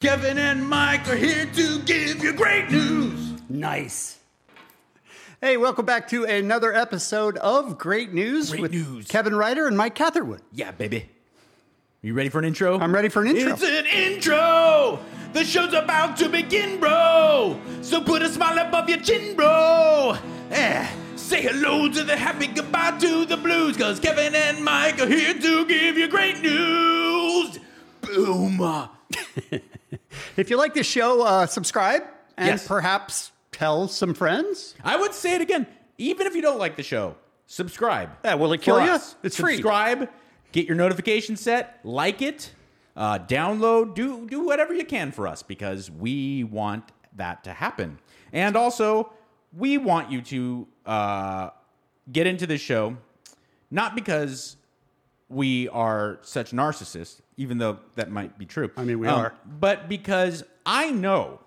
Kevin and Mike are here to give you great news. Nice. Hey, welcome back to another episode of Great News Great with news. Kevin Ryder and Mike Catherwood. Yeah, baby. You ready for an intro? I'm ready for an intro. It's an intro. The show's about to begin, bro. So put a smile above your chin, bro. Eh, say hello to the happy, goodbye to the blues, cause Kevin and Mike are here to give you great news. Boom. If you like the show, uh, subscribe and Yes. perhaps tell some friends. I would say it again. Even if you don't like the show, subscribe. Yeah, will it kill For you? us. It's free. Subscribe. Get your notification set. Like it. Uh, download. Do do whatever you can for us because we want that to happen. And also, we want you to uh, get into this show, not because we are such narcissists, even though that might be true. I mean, we Um, are. But because I know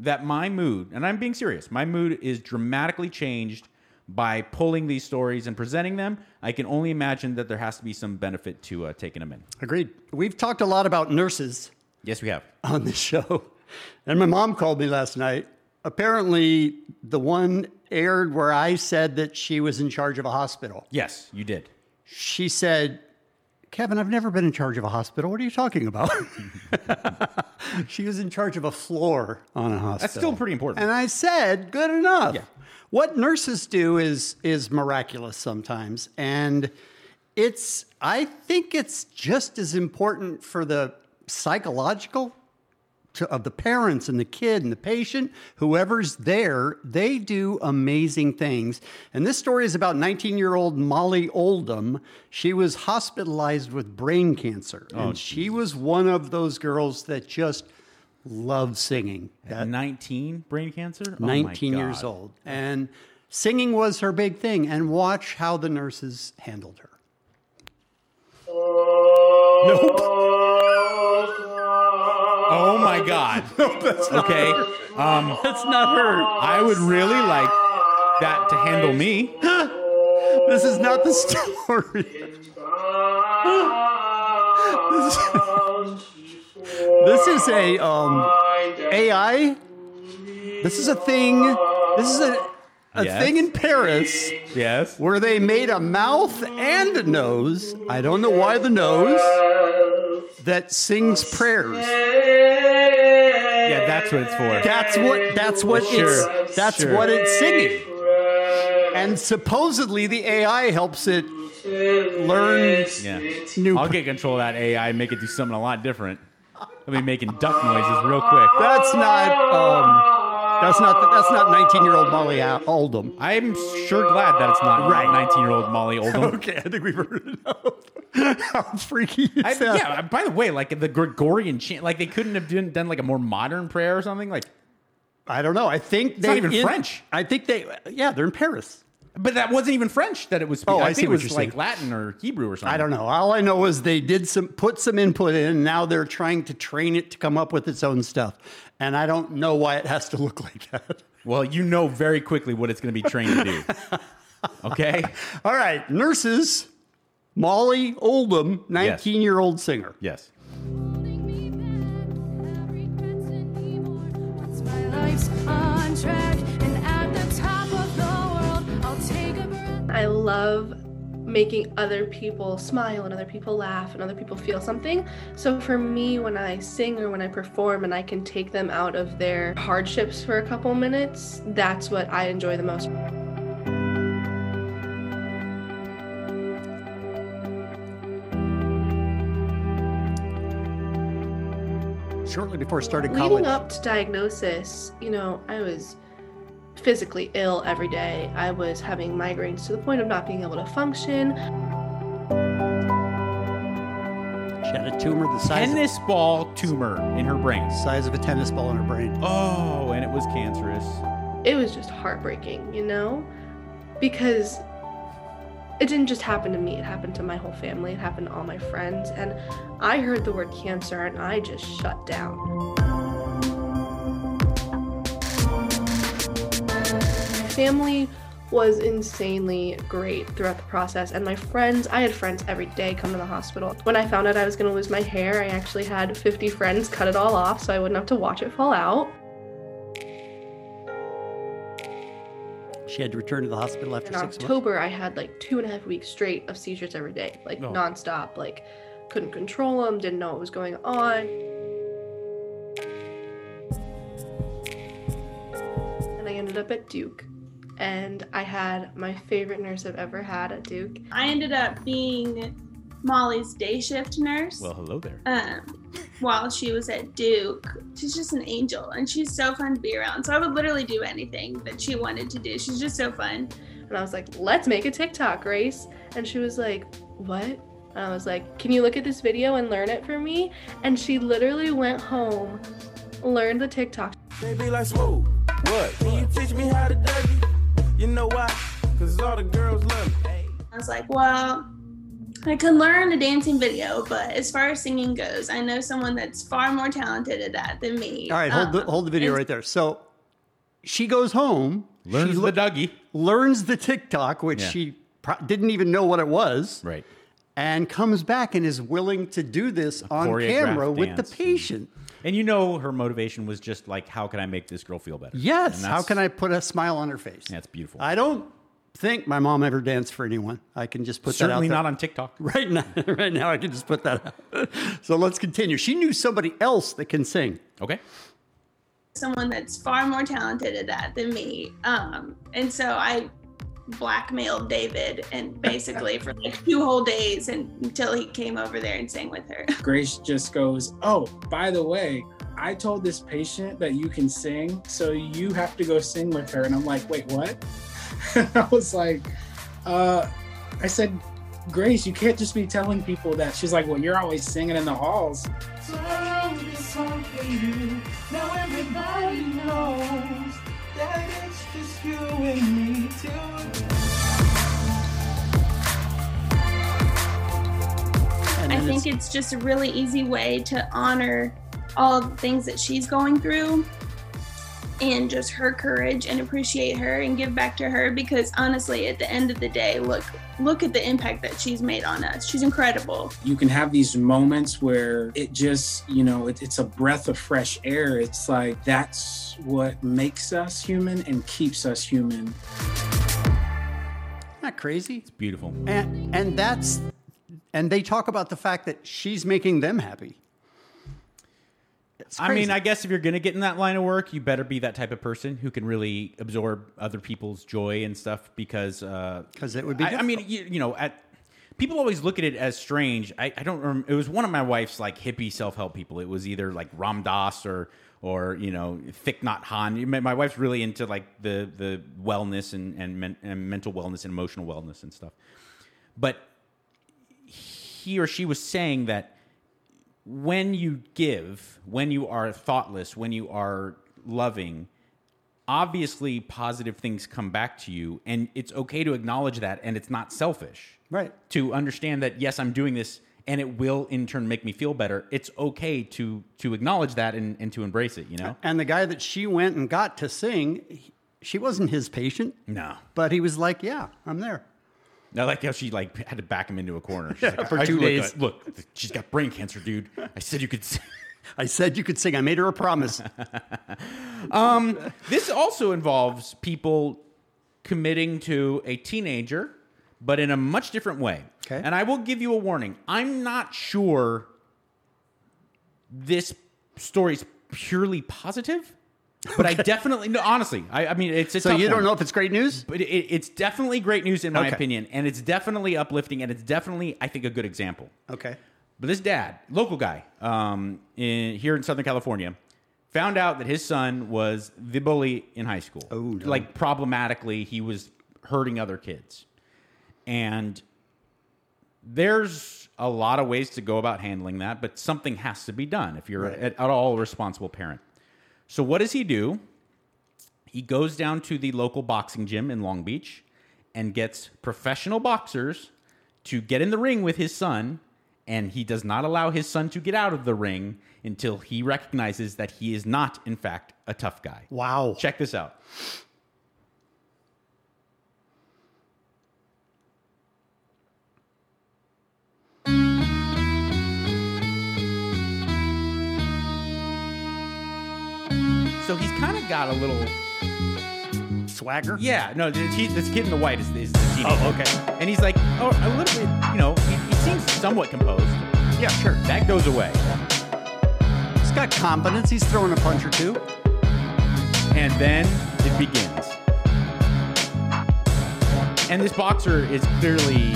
that my mood, and I'm being serious, my mood is dramatically changed by pulling these stories and presenting them. I can only imagine that there has to be some benefit to uh, taking them in. Agreed. We've talked a lot about nurses Yes, we have. on this show. And my mom called me last night. Apparently, the one aired where I said that she was in charge of a hospital. Yes, you did. She said, Kevin, I've never been in charge of a hospital. What are you talking about? she was in charge of a floor on a hospital. That's still pretty important. And I said, good enough. Yeah. What nurses do is is miraculous sometimes. And it's I think it's just as important for the psychological to, of the parents and the kid and the patient, whoever's there, they do amazing things. And this story is about 19 year old Molly Oldham. She was hospitalized with brain cancer. Oh, and she was one of those girls that just loved singing. At 19, brain cancer? Oh 19 years old. And singing was her big thing. And watch how the nurses handled her. Oh my God. okay. Um, That's not her. I would really like that to handle me. This is not the story. this, is a um, AI. This is a thing. This is a, a Yes. thing in Paris Yes. where they made a mouth and a nose. I don't know why the nose that sings prayers. That's what it's for. That's what. That's what Sure, it's. That's sure. what it's singing. And supposedly the AI helps it learn Yeah. new. I'll get control of that AI and make it do something a lot different. I'll be making duck noises real quick. That's not. Um, that's not. That's not 19 year old Molly Al- Oldham. I'm sure glad that it's not Right. 19 year old Molly Oldham. Okay, I think we've heard enough. How freaky is I, that? yeah. By the way, like the Gregorian chant, like they couldn't have done, done like a more modern prayer or something. Like, I don't know. I think they not even French. I think they. Yeah, they're in Paris. but that wasn't even French that it was. Oh, I I think see it what was you're like saying. Latin or Hebrew or something. I don't know. All I know is they did some put some input in. And now they're trying to train it to come up with its own stuff, and I don't know why it has to look like that. Well, you know very quickly what it's going to be trained to do. Okay. All right, nurses. Molly Oldham, 19 year old singer. Yes. I love making other people smile and other people laugh and other people feel something. So for me, when I sing or when I perform and I can take them out of their hardships for a couple minutes, that's what I enjoy the most. Shortly before starting Leading college. up to diagnosis, you know, I was physically ill every day. I was having migraines to the point of not being able to function. She had a tumor the size of, a Tennis ball tumor in her brain. size of a tennis ball in her brain. Oh, and it was cancerous. it was just heartbreaking, you know? Because it didn't just happen to me, it happened to my whole family, it happened to all my friends, and I heard the word cancer and I just shut down. Family was insanely great throughout the process. And my friends, I had friends every day come to the hospital. When I found out I was going to lose my hair, I actually had 50 friends cut it all off so I wouldn't have to watch it fall out. She had to return to the hospital after In six months. October, I had like two and a half weeks straight of seizures every day, like Oh. nonstop. Like, couldn't control them, didn't know what was going on. And I ended up at Duke. And I had my favorite nurse I've ever had at Duke. I ended up being Molly's day shift nurse. Well, hello there. um, while she was at Duke. She's just an angel and she's so fun to be around. So I would literally do anything that she wanted to do. She's just so fun. And I was like, let's make a TikTok, Grace. And she was like, what? And I was like, can you look at this video and learn it for me? And she literally went home, learned the TikTok. They be like, Smooth, what? Can you teach me how to Dougie? You know why? Cause all the girls love me. I was like, well, I could learn a dancing video, but as far as singing goes, I know someone that's far more talented at that than me. All right, hold the Um, hold the video and- right there. So she goes home, Learns she the Dougie. learns the TikTok, which Yeah. she pro- didn't even know what it was, Right. and comes back and is willing to do this on choreographed camera with the patient. And you know her motivation was just like, how can I make this girl feel better? Yes. How can I put a smile on her face? That's beautiful. I don't think my mom ever danced for anyone. I can just put Certainly that out Certainly not on TikTok. Right now, right now, I can just put that out. so let's continue. She knew somebody else that can sing. Okay. someone that's far more talented at that than me. Um, and so I blackmailed David and basically for like two whole days and until he came over there and sang with her. Grace just goes, Oh, by the way, I told this patient that you can sing, so you have to go sing with her. And I'm like, Wait, what? I was like, uh, I said, Grace, you can't just be telling people that. She's like, Well, you're always singing in the halls. So I wrote this song for you. Now everybody knows that it's just you and me too. And I think it's- it's just a really easy way to honor all the things that she's going through and just her courage and appreciate her and give back to her because honestly at the end of the day look look at the impact that she's made on us she's incredible You can have these moments where it just, you know, it, it's a breath of fresh air. It's like that's what makes us human and keeps us human. not crazy. It's beautiful. And and that's and they talk about the fact that she's making them happy. I mean. I guess if you're going to get in that line of work, you better be that type of person who can really absorb other people's joy and stuff because uh, 'Cause it would be I, I mean, you, you know, at people always look at it as strange. I, I don't. Rem- it was one of my wife's like hippie self help people. It was either like Ram Dass or or you know Thich Nhat Hanh. My my wife's really into like the the wellness and and, men, and mental wellness and emotional wellness and stuff. But he or she was saying that when you give, when you are thoughtless, when you are loving, obviously positive things come back to you. And it's okay to acknowledge that. And it's not selfish. Right. To understand that, yes, I'm doing this and it will in turn make me feel better. It's okay to to acknowledge that and, and to embrace it, you know? And the guy that she went and got to sing, she wasn't his patient, No. but he was like, "Yeah, I'm there." I like how she like had to back him into a corner. She's like, for "I- two look, days. Look, she's got brain cancer, dude. I said you could. s- I said you could sing. I made her a promise. Um, this also involves people committing to a teenager, but in a much different way. Okay. And I will give you a warning. I'm not sure this story's purely positive, but I definitely no. Honestly, I, I mean, it's a so you don't one. know if it's great news? But it, it's definitely great news in my Okay. opinion, and it's definitely uplifting, and it's definitely, I think, a good example. Okay. But this dad, local guy, um, in, here in Southern California, found out that his son was the bully in high school. Oh, no. Like problematically, he was hurting other kids, and there's a lot of ways to go about handling that, but something has to be done if you're Right. at, at all a responsible parent. So what does he do? He goes down to the local boxing gym in Long Beach and gets professional boxers to get in the ring with his son, and he does not allow his son to get out of the ring until he recognizes that he is not, in fact, a tough guy. Wow. Check this out. So he's kind of got a little. Swagger. Yeah, no, this, he, this kid in the white is, is the teenager. Oh, okay. And he's like, oh, a little bit, you know, he, he seems somewhat composed. Yeah, sure. That goes away. He's got confidence. He's throwing a punch or two. and then it begins. And this boxer is clearly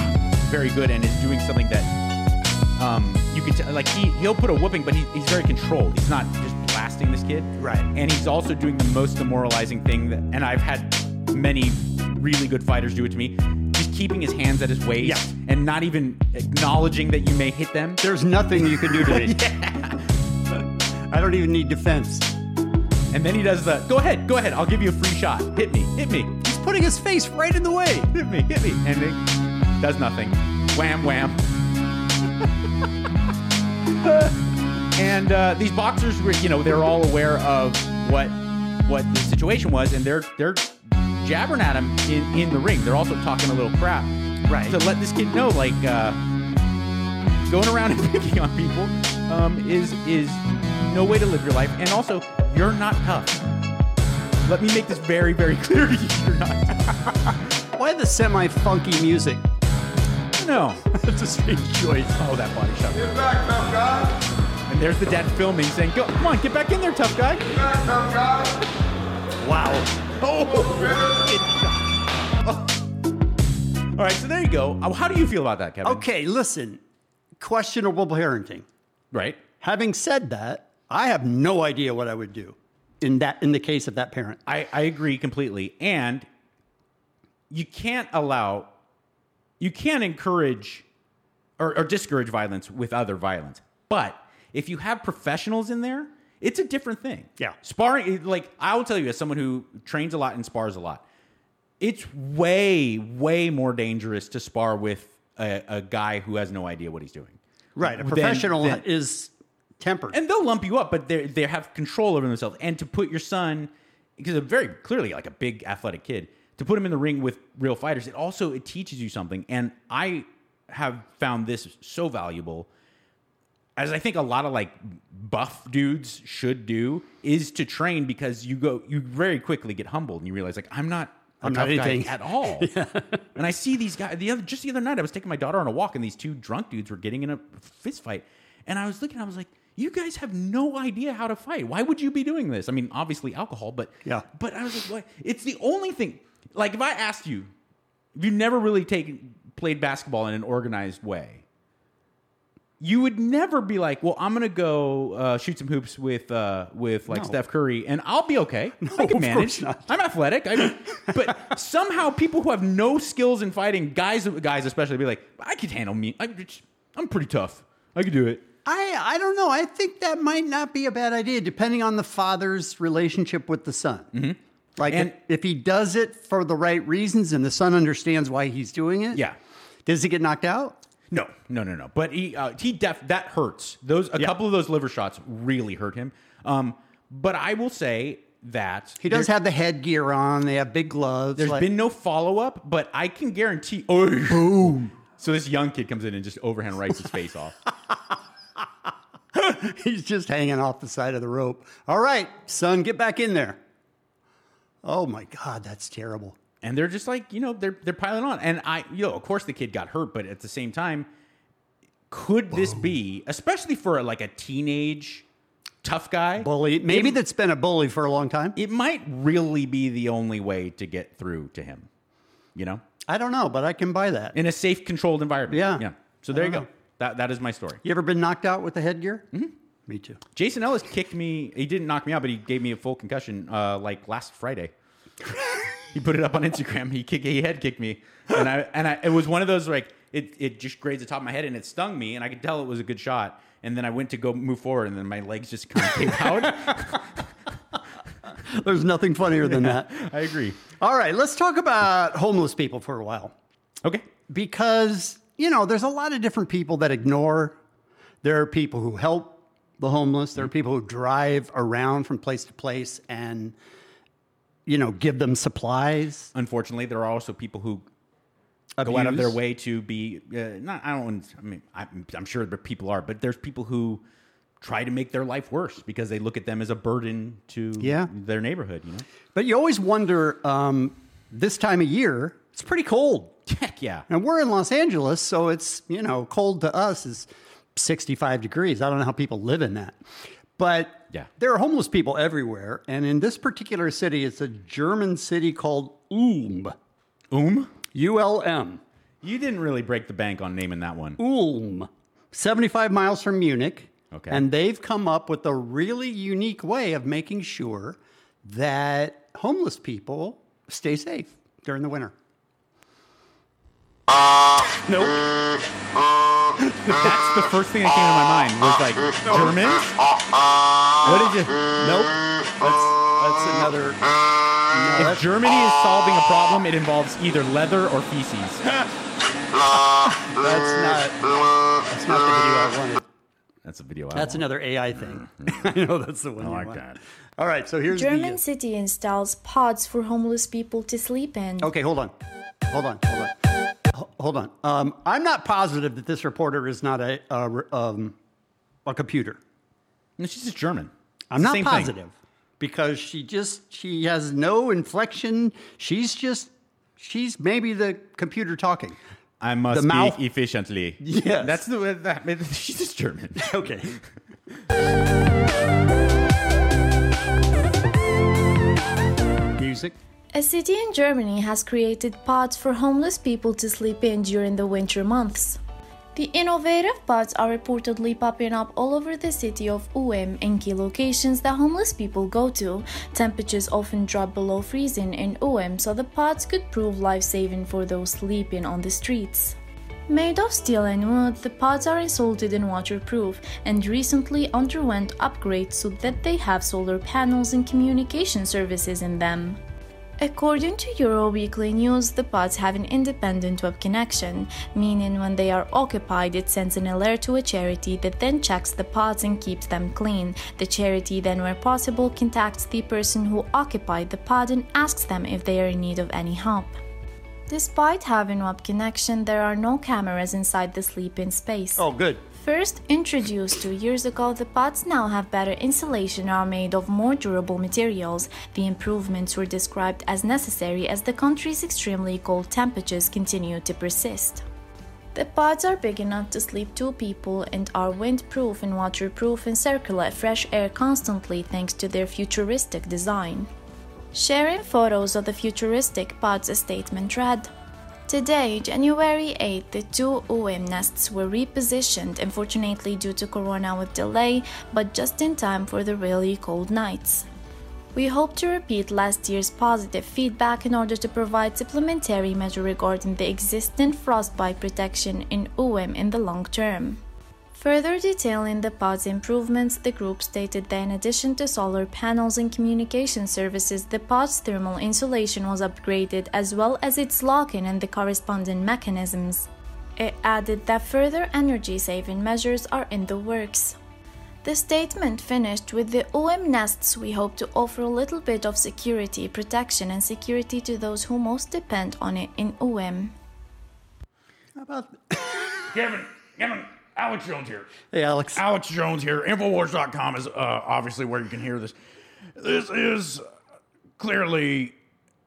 very good and is doing something that um, you can tell. Like he he'll put a whooping, but he, he's very controlled. He's not just this kid. Right. And he's also doing the most demoralizing thing. That, and I've had many really good fighters do it to me. Just keeping his hands at his waist Yeah. and not even acknowledging that you may hit them. There's nothing you can do to me. I don't even need defense. And then he does the go ahead, go ahead. I'll give you a free shot. Hit me, hit me. He's putting his face right in the way. hit me, hit me, and it does nothing. Wham, wham. and uh, these boxers were, you know, they're all aware of what what the situation was, and they're they're jabbering at him in, in the ring. They're also talking a little crap, Right. To let this kid know, like, uh, going around and picking on people um, is is no way to live your life, and also you're not tough. Let me make this very, very clear to you. You're not. Why the semi funky music? No. That's a strange choice. Oh, that body shot. Get back, tough guy. And there's the dad filming saying, Go, come on, get back in there, tough guy. Wow. Oh. All right, so there you go. Uh, How do you feel about that, Kevin? Okay, listen. Questionable parenting. Right. Having said that, I have no idea what I would do in that in the case of that parent. I, I agree completely. And you can't allow, you can't encourage or, or discourage violence with other violence. But if you have professionals in there, it's a different thing. Yeah. Sparring, like, I will tell you, as someone who trains a lot and spars a lot, it's way, way more dangerous to spar with a, a guy who has no idea what he's doing. Right. A Than- professional than- is tempered. and they'll lump you up, but they they have control over themselves. And to put your son, because a very clearly like a big athletic kid, to put him in the ring with real fighters, it also it teaches you something. And I have found this so valuable, as I think a lot of like buff dudes should do, is to train because you go you very quickly get humbled and you realize like I'm not. a I'm not anything. at all. And I see these guys. The other, just the other night, I was taking my daughter on a walk, and these two drunk dudes were getting in a fist fight. And I was looking, I was like, "You guys have no idea how to fight. Why would you be doing this? I mean, obviously alcohol, but Yeah. But I was like, what? It's the only thing. Like, if I asked you, if you never really taken played basketball in an organized way, you would never be like, "Well, I'm gonna go uh, shoot some hoops with uh, with like No. Steph Curry, and I'll be okay. I can manage. not. I'm athletic. I mean, but somehow people who have no skills in fighting, guys, guys especially, be like, I could handle me. I, I'm pretty tough. I could do it. I I don't know. I think that might not be a bad idea, depending on the father's relationship with the son. Mm-hmm. Like And- if, if he does it for the right reasons and the son understands why he's doing it. Yeah. Does he get knocked out? No, no, no, no. But he uh, he def that hurts. Those a Yeah. couple of those liver shots really hurt him. Um, but I will say that He does have the headgear on. They have big gloves. There's like- been no follow up, but I can guarantee. Oh, boom! So this young kid comes in and just overhand writes his face off. He's just hanging off the side of the rope. All right, son, get back in there. Oh my God, that's terrible. And they're just like you know they're they're piling on and i you know of course the kid got hurt but at the same time could this be especially for like a teenage tough guy Bully. Maybe it, that's been a bully for a long time. it might really be the only way to get through to him you know I don't know, but I can buy that. in a safe controlled environment Yeah. yeah so there you go know. that that is my story You ever been knocked out with the headgear? Mm-hmm. Me too. jason ellis kicked me he didn't knock me out but he gave me a full concussion uh like last friday he put it up on Instagram. He kick, he head kicked me, and I and I it was one of those like it it just grazed the top of my head and it stung me, and I could tell it was a good shot. And then I went to go move forward, and then my legs just kind of came out. There's nothing funnier than that. I agree. All right, let's talk about homeless people for a while. Okay. Because, you know, there's a lot of different people that ignore. There are people who help the homeless. There are mm-hmm. people who drive around from place to place and, you know, give them supplies. Unfortunately, there are also people who go out of their way to be uh, not. I don't. I mean, I'm, I'm sure that people are, but there's people who try to make their life worse because they look at them as a burden to Yeah. their neighborhood. You know, But you always wonder um, this time of year, it's pretty cold. heck yeah. And we're in Los Angeles, so it's, you know, cold to us is 65 degrees. I don't know how people live in that. But Yeah. there are homeless people everywhere. And in this particular city, it's a German city called Ulm. Um, U L M. you didn't really break the bank on naming that one. Ulm, 75 miles from Munich. Okay. And they've come up with a really unique way of making sure that homeless people stay safe during the winter. Uh, nope. Uh, that's the first thing that came to my mind was like uh, Germans. What did you? Nope. That's, that's another. No, If Germany is solving a problem, it involves either leather or feces. that's not. That's not the video I wanted. That's a video. I That's want. another AI thing. Mm-hmm. I know that's the one. I you like want. that. All right, so here's German the. city installs pods for homeless people to sleep in. Okay, hold on. Hold on. Hold on. Ho- Hold on. Um, I'm not positive that this reporter is not a a, um, a computer. No, she's just German. I'm not same thing. positive because she just she has no inflection. She's just she's maybe the computer talking. I must The speak mouth- efficiently. Yes. That's the way that. She's just German. Okay. Music. A city in Germany has created pods for homeless people to sleep in during the winter months. The innovative pods are reportedly popping up all over the city of Ulm in key locations that homeless people go to. Temperatures often drop below freezing in Ulm, so the pods could prove life saving for those sleeping on the streets. Made of steel and wood, the pods are insulated and waterproof and recently underwent upgrades so that they have solar panels and communication services in them. According to Euroweekly News, the pods have an independent web connection, meaning when they are occupied, it sends an alert to a charity that then checks the pods and keeps them clean. The charity then, where possible, contacts the person who occupied the pod and asks them if they are in need of any help. Despite having web connection, there are no cameras inside the sleep-in space. Oh, good. First introduced two years ago, the pods now have better insulation and are made of more durable materials. The improvements were described as necessary as the country's extremely cold temperatures continue to persist. The pods are big enough to sleep two people and are windproof and waterproof and circulate fresh air constantly thanks to their futuristic design. Sharing photos of the futuristic pods, a statement read. Today, January 8, the two UM nests were repositioned, unfortunately due to corona with delay, but just in time for the really cold nights. We hope to repeat last year's positive feedback in order to provide supplementary measure regarding the existing frostbite protection in UM in the long term. Further detailing the pod's improvements, the group stated that in addition to solar panels and communication services, the pod's thermal insulation was upgraded as well as its locking and the corresponding mechanisms. It added that further energy saving measures are in the works. The statement finished with the Ulm nests we hope to offer a little bit of security, protection, and security to those who most depend on it in Ulm. How about Kevin, Kevin, Alex Jones here. Hey, Alex. Alex Jones here. Infowars.com is uh, obviously where you can hear this. This is clearly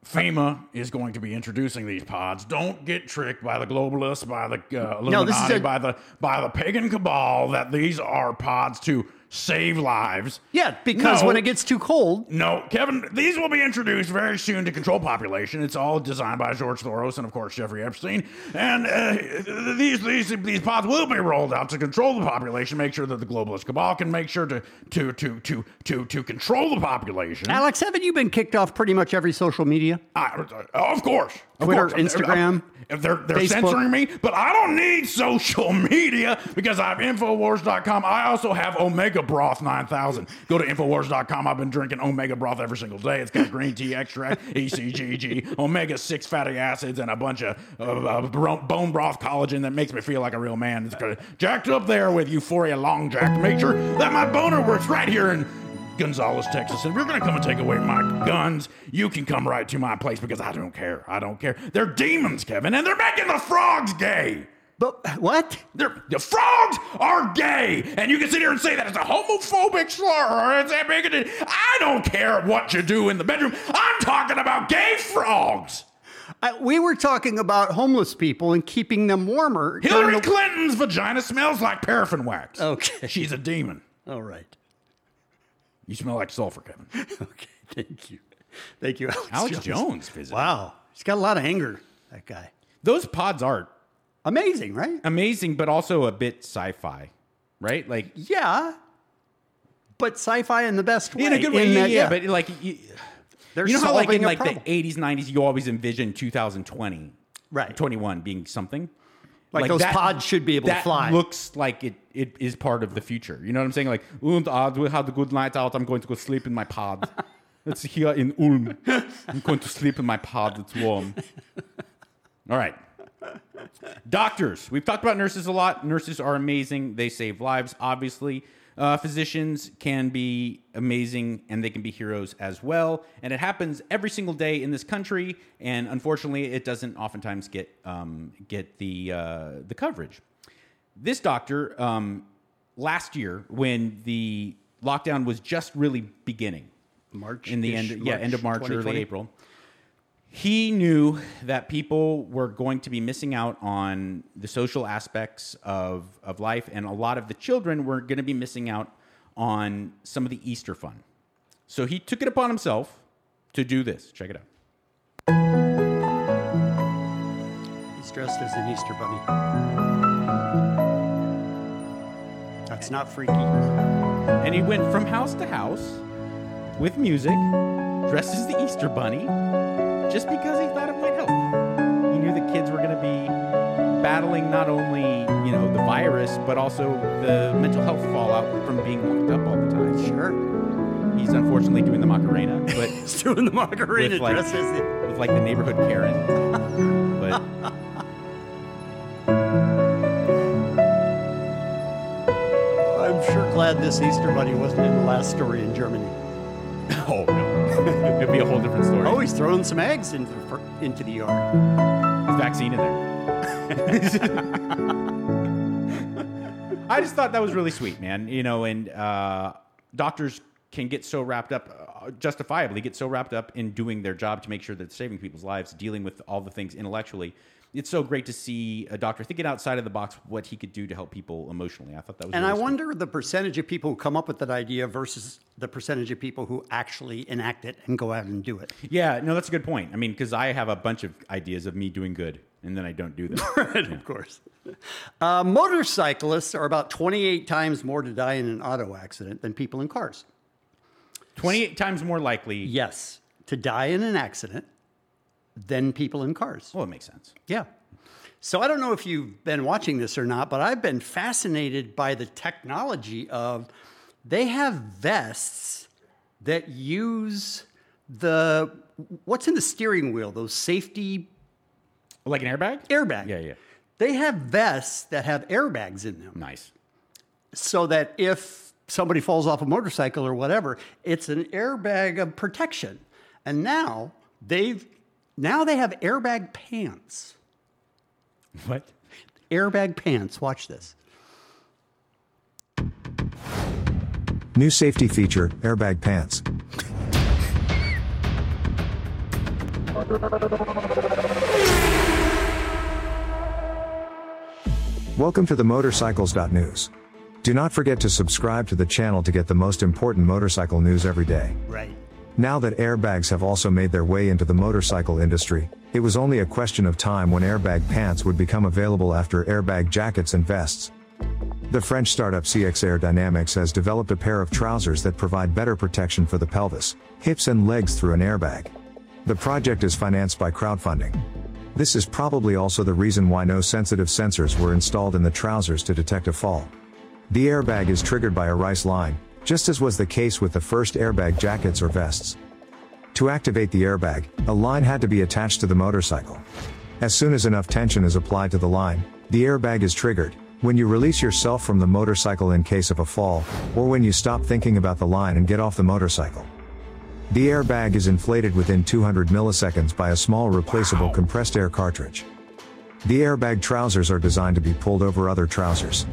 FEMA is going to be introducing these pods. Don't get tricked by the globalists, by the uh, Illuminati, is a- by the by the pagan cabal that these are pods to save lives. Yeah, because No. when it gets too cold, No, Kevin, these will be introduced very soon to control population. It's all designed by George Soros and, of course, Jeffrey Epstein. And uh, these, these these pods will be rolled out to control the population, make sure that the globalist cabal can make sure to to to to to to control the population. Alex, haven't you been kicked off pretty much every social media? I, uh, of course. Of Twitter, course. Instagram, If they're, they're Facebook. censoring me, but I don't need social media because I have Infowars.com. I also have Omega Broth 9000. Go to Infowars.com. I've been drinking Omega Broth every single day. It's got green tea extract, ECGG, omega 6 fatty acids, and a bunch of uh, uh, bone broth collagen that makes me feel like a real man. It's got jacked up there with Euphoria Long Jack make sure that my boner works right here in Gonzales, Texas. And if you're going to come and take away my guns, you can come right to my place because I don't care. I don't care. They're demons, Kevin, and they're making the frogs gay. But what? They're, the frogs are gay, and you can sit here and say that it's a homophobic slur or it's a bigoted. I don't care what you do in the bedroom. I'm talking about gay frogs. I, we were talking about homeless people and keeping them warmer. Hillary the- Clinton's vagina smells like paraffin wax. Okay. She's a demon. All right. You smell like sulfur, Kevin. Okay. Thank you. Thank you, Alex, Alex Jones visited. Wow. He's got a lot of anger, that guy. Those pods are Amazing, right? amazing, but also a bit sci-fi, right? Like Yeah. But sci-fi in the best way. in a good way, yeah, that- yeah, But like, you, they're you know how like in like problem. the 80s, 90s, you always envision 2020, Right. 21 being something. Like those pods should be able to fly. looks like it, it is part of the future. You know what I'm saying? Like, und uh, we had a good night out. I'm going to go sleep in my pod. it's here in Ulm. I'm going to sleep in my pod. It's warm. All right. Doctors. We've talked about nurses a lot. Nurses are amazing. They save lives, obviously. Uh, physicians can be amazing and they can be heroes as well. And it happens every single day in this country. And unfortunately, it doesn't oftentimes get um, get the uh, the coverage. This doctor, um, last year, when the lockdown was just really beginning, March in the end, yeah, end of March, 2020. early April. He knew that people were going to be missing out on the social aspects of, of life, and a lot of the children were going to be missing out on some of the Easter fun. So he took it upon himself to do this. Check it out. He's dressed as an Easter bunny. That's not freaky. And he went from house to house with music, dressed as the Easter bunny, just because he thought it might help. He knew the kids were going to be battling not only, you know, the virus, but also the mental health fallout from being locked up all the time. Sure. He's unfortunately doing the Macarena, but He's doing the Macarena with like, dress as the. with like the neighborhood Karen. but I'm sure glad this Easter bunny wasn't in the last story in Germany. oh no, it'd be a whole different story. Oh, he's throwing some eggs into the, fir- into the yard. There's vaccine in there. I just thought that was really sweet, man. You know, and uh, doctors can get so wrapped up, uh, justifiably get so wrapped up in doing their job to make sure that they're saving people's lives, dealing with all the things intellectually. It's so great to see a doctor thinking outside of the box what he could do to help people emotionally. I thought that was And really I sweet. wonder the percentage of people who come up with that idea versus the percentage of people who actually enact it and go out and do it. Yeah, no, that's a good point. I mean, because I have a bunch of ideas of me doing good, and then I don't do them. Of course. Uh, motorcyclists are about 28 times more to die in an auto accident than people in cars. 28 times more likely. Yes, to die in an accident than people in cars. Well, it makes sense. Yeah. So I don't know if you've been watching this or not, but I've been fascinated by the technology of they have vests that use the what's in the steering wheel, those safety Like an airbag? airbag. Yeah, yeah. They have vests that have airbags in them Nice. so that if somebody falls off a motorcycle or whatever, it's an airbag of protection. And now they've now they have airbag pants. What? Airbag pants. Watch this. New safety feature, airbag pants. Welcome to the motorcycles.news. Do not forget to subscribe to the channel to get the most important motorcycle news every day. Right. Now that airbags have also made their way into the motorcycle industry, it was only a question of time when airbag pants would become available after airbag jackets and vests. The French startup CX Air Dynamics has developed a pair of trousers that provide better protection for the pelvis, hips, and legs through an airbag. The project is financed by crowdfunding. This is probably also the reason why no sensitive sensors were installed in the trousers to detect a fall. The airbag is triggered by a rice line, just as was the case with the first airbag jackets or vests. To activate the airbag, a line had to be attached to the motorcycle. As soon as enough tension is applied to the line, the airbag is triggered. When you release yourself from the motorcycle in case of a fall, or when you stop thinking about the line and get off the motorcycle. The airbag is inflated within 200 milliseconds by a small replaceable compressed air cartridge. The airbag trousers are designed to be pulled over other trousers.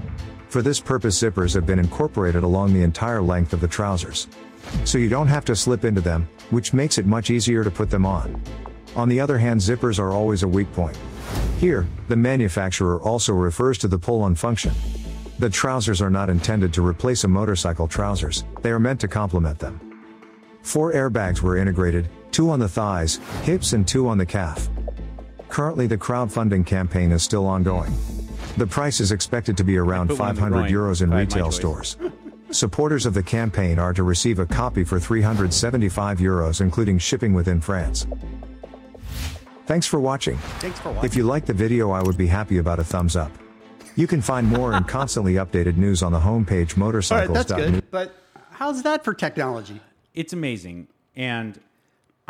For this purpose, zippers have been incorporated along the entire length of the trousers. So you don't have to slip into them, which makes it much easier to put them on. On the other hand, zippers are always a weak point. Here, the manufacturer also refers to the pull on function. The trousers are not intended to replace a motorcycle trousers, they are meant to complement them. Four airbags were integrated, two on the thighs, hips, and two on the calf. Currently, the crowdfunding campaign is still ongoing. The price is expected to be around put one on the 500 groin euros in I retail stores. Supporters of the campaign are to receive a copy for 375 euros, including shipping within France. Thanks for watching. Thanks for watching. If you liked the video, I would be happy about a thumbs up. You can find more and constantly updated news on the homepage All right, that's motorcycles.news. good. But how's that for technology? It's amazing. And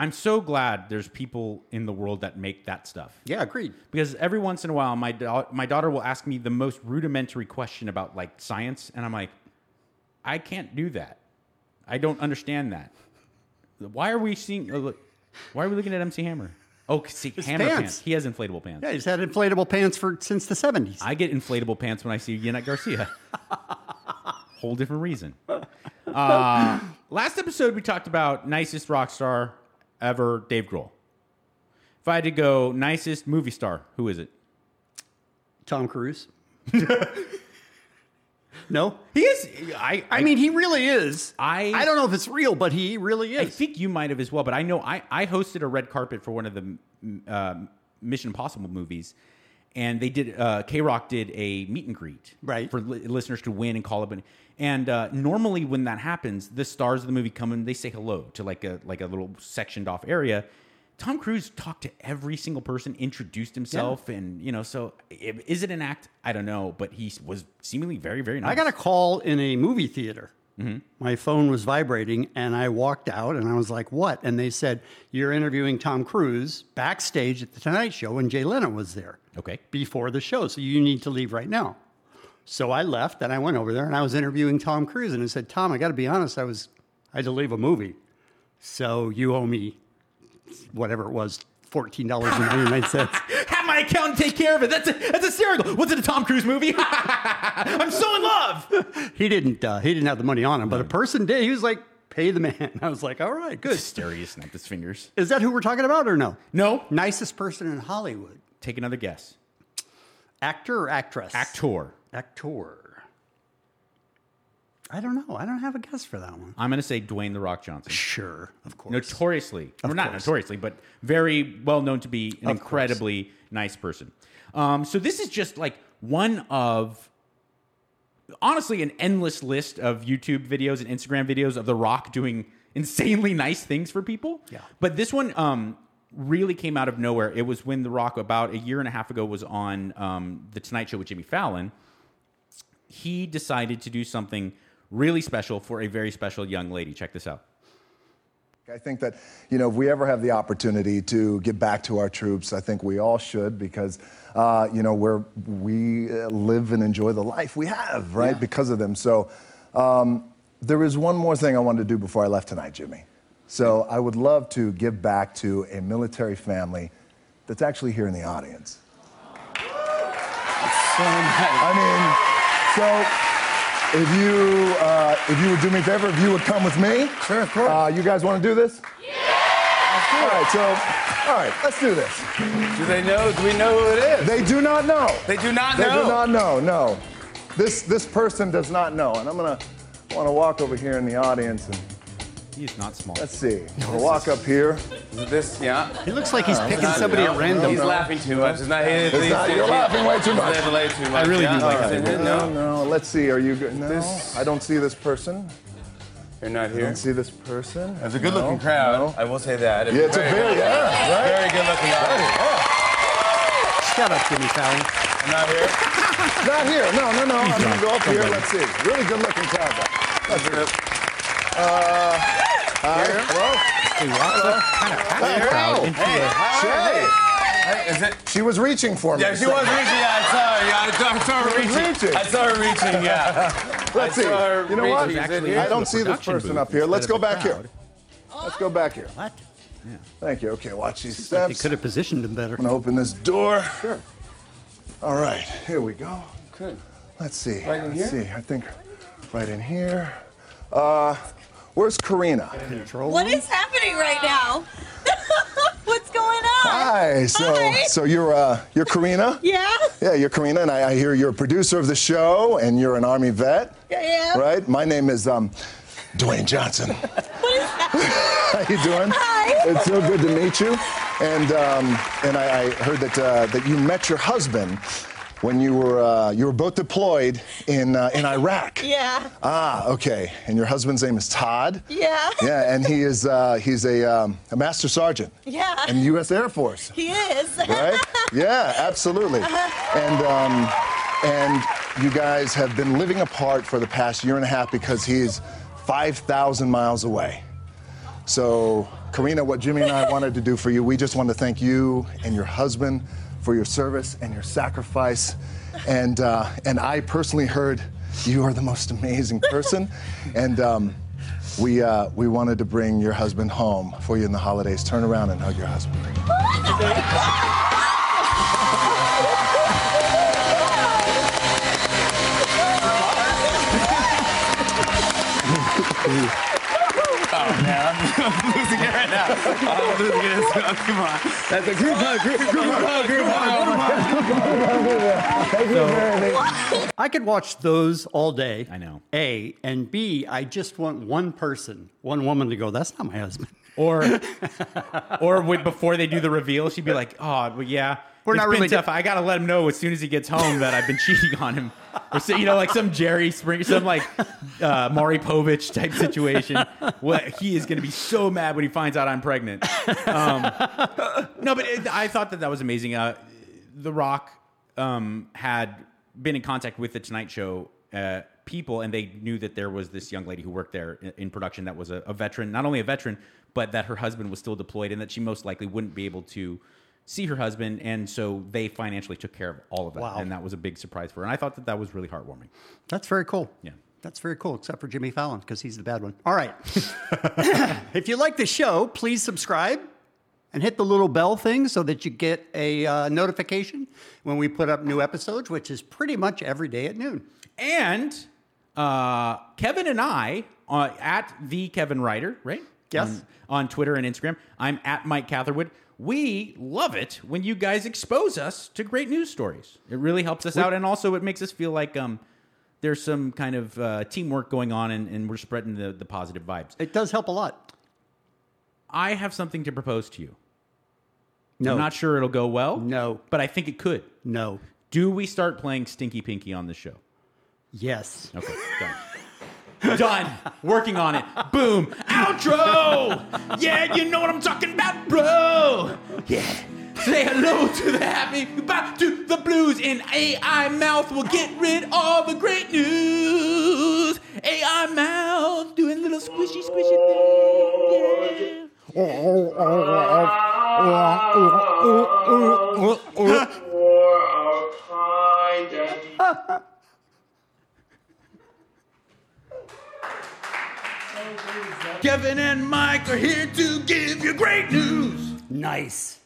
I'm so glad there's people in the world that make that stuff. Yeah, agreed. Because every once in a while, my, da- my daughter will ask me the most rudimentary question about like science. And I'm like, I can't do that. I don't understand that. Why are we seeing, uh, look, why are we looking at MC Hammer? Oh, see, His Hammer pants. pants. He has inflatable pants. Yeah, he's had inflatable pants for since the 70s. I get inflatable pants when I see Yanet Garcia. Whole different reason. Uh, last episode, we talked about nicest rock star ever, Dave Grohl. If I had to go nicest movie star, who is it? Tom Cruise. no? He is. I. I mean, he really is. I. I don't know if it's real, but he really is. I think you might have as well, but I know I, I hosted a red carpet for one of the uh, Mission Impossible movies, and they did uh, K Rock did a meet and greet Right. for li- listeners to win and call up and and uh, normally when that happens, the stars of the movie come and they say hello to like a like a little sectioned off area. Tom Cruise talked to every single person, introduced himself, and you know, so is it an act? I don't know, but he was seemingly very very nice. I got a call in a movie theater. Mm-hmm. My phone was vibrating, and I walked out, and I was like, "What?" And they said, "You're interviewing Tom Cruise backstage at the Tonight Show, and Jay Leno was there okay. before the show, so you need to leave right now." So I left, and I went over there, and I was interviewing Tom Cruise, and I said, "Tom, I got to be honest, I was, I had to leave a movie, so you owe me, whatever it was, fourteen dollars and ninety nine cents." Have my accountant take care of it. That's a, that's hysterical. Was it a Tom Cruise movie? I'm so in love. He didn't, uh, he didn't have the money on him, but a person did. He was like, "Pay the man." I was like, "All right, good." Hysteria snapped his fingers. Is that who we're talking about or no? No. Nicest person in Hollywood. Take another guess. Actor or actress? Actor. Actor. I don't know. I don't have a guess for that one. I'm going to say Dwayne the Rock Johnson. Sure, of course. Notoriously, or not course. notoriously, but very well known to be an Of incredibly nice person. Um, so this is just like one of, honestly, an endless list of YouTube videos and Instagram videos of The Rock doing insanely nice things for people. Yeah. But this one um, really came out of nowhere. It was when The Rock, about a year and a half ago, was on um, The Tonight Show with Jimmy Fallon. He decided to do something really special for a very special young lady. Check this out. I think that, you know, if we ever have the opportunity to get back to our troops, I think we all should because, uh, you know, we're, we uh, live and enjoy the life we have, right, because of them. So um, there is one more thing I wanted to do before I left tonight, Jimmy. So I would love to give back to a military family that's actually here in the audience. I mean, so if you uh, if you would do me a favor, if you would come with me. Sure, of course. Uh, you guys want to do this? Yeah. All right. So, all right, let's do this. Do they know? Do we know who it is? They do not know. They do not They know. They do not know. No, this this person does not know, and I'm gonna want to walk over here in the audience and He's not small. let's see. I'll walk up here. Is it this? Yeah. He looks like he's uh, picking Not- somebody no, at random. He's laughing too much. It's not. It's not- you're laughing way too much. He's way too much. I really do like Is it. it- No, No, no. Let's see. Are you good? No, This- I don't see this person. you're not I here. don't see this person. It's a good-looking No, crowd. no. I will say that. Yeah, it's a very, yeah, right? very good-looking audience. Shut up, Jimmy Fallon. I'm not here. Not here. No, no, no. I'm gonna go up here. Let's see. Really good looking crowd. though. Let's see. Uh, hi. Hello. He walks up kind of past crowd into Hey, a- how are Shay. you? Hey, is it? She was reaching for me. Yeah, she was reaching. Yeah, I saw her. Yeah, I saw, I saw her reaching. reaching. I saw her reaching. Yeah. Let's see. You know what? reaching. Is it Actually. I don't see this person up here. Let's go of the back here. Let's go back here. What? Yeah. Thank you. Okay, watch these They steps. could have positioned him better. I'm gonna open this door. Sure. All right, here we go. Good. Let's see. Right in Let's here? see. I think right in here. Uh, where's Karina? What is happening right now? What's going on? Hi. So, Hi. so you're uh, you're Karina? Yeah. Yeah, you're Karina, and I, I hear you're a producer of the show, and you're an Army vet. Yeah. Yeah. Right. My name is um, Dwayne Johnson. What is that? How you doing? Hi. It's so good to meet you. And um, and I, I heard that uh, that you met your husband when you were uh, you were both deployed in uh, in Iraq. Yeah. Ah, okay. And your husband's name is Todd. Yeah. Yeah, and he is uh, he's a um, a master sergeant Yeah. in the U.S. Air Force. He is. Right? Yeah, absolutely. And um, and you guys have been living apart for the past year and a half because he's 5,000 miles away. So, Karina, what Jimmy and I wanted to do for you, we just want to thank you and your husband for your service and your sacrifice. And uh, and I personally heard you are the most amazing person, and um, we uh, we wanted to bring your husband home for you in the holidays. Turn around and hug your husband. Man, I'm losing it right now. I'm losing it. Oh, come on. That's a group hug. Group, group hug. Group hug. I could watch those all day. I know. A and B. I just want one person, one woman to go. That's not my husband. Or, or wait, before they do the reveal, she'd be like, "Oh, well, yeah, We're it's not really tough. I gotta let him know as soon as he gets home that I've been cheating on him." Or so, you know, like some Jerry Springer, some like uh, Maury Povich type situation. What he is gonna be so mad when he finds out I'm pregnant. Um, no, but it, I thought that that was amazing. Uh, the Rock um, had been in contact with the Tonight Show uh, people, and they knew that there was this young lady who worked there in, in production that was a, a veteran, not only a veteran, but that her husband was still deployed, and that she most likely wouldn't be able to see her husband, and so they financially took care of all of that, Wow. and that was a big surprise for her. And I thought that that was really heartwarming. That's very cool. Yeah. That's very cool, except for Jimmy Fallon, because he's the bad one. All right. if you like the show, please subscribe and hit the little bell thing so that you get a uh, notification when we put up new episodes, which is pretty much every day at noon. And uh, Kevin and I uh, at the Kevin Ryder, right? Yes. On, on Twitter and Instagram. I'm at Mike Catherwood. We love it when you guys expose us to great news stories. It really helps us out, and also it makes us feel like um, there's some kind of uh, teamwork going on, and, and we're spreading the, the positive vibes. It does help a lot. I have something to propose to you. No. I'm not sure it'll go well. No. But I think it could. No. Do we start playing Stinky Pinky on the show? Yes. Okay, done. Done. Working on it. Boom. Outro. Yeah, you know what I'm talking about, bro. Yeah. Say hello to the happy, goodbye to the blues. And AI Mouth will get rid all the great news. AI Mouth doing little squishy, squishy things. Kevin and Mike are here to give you great news. Nice.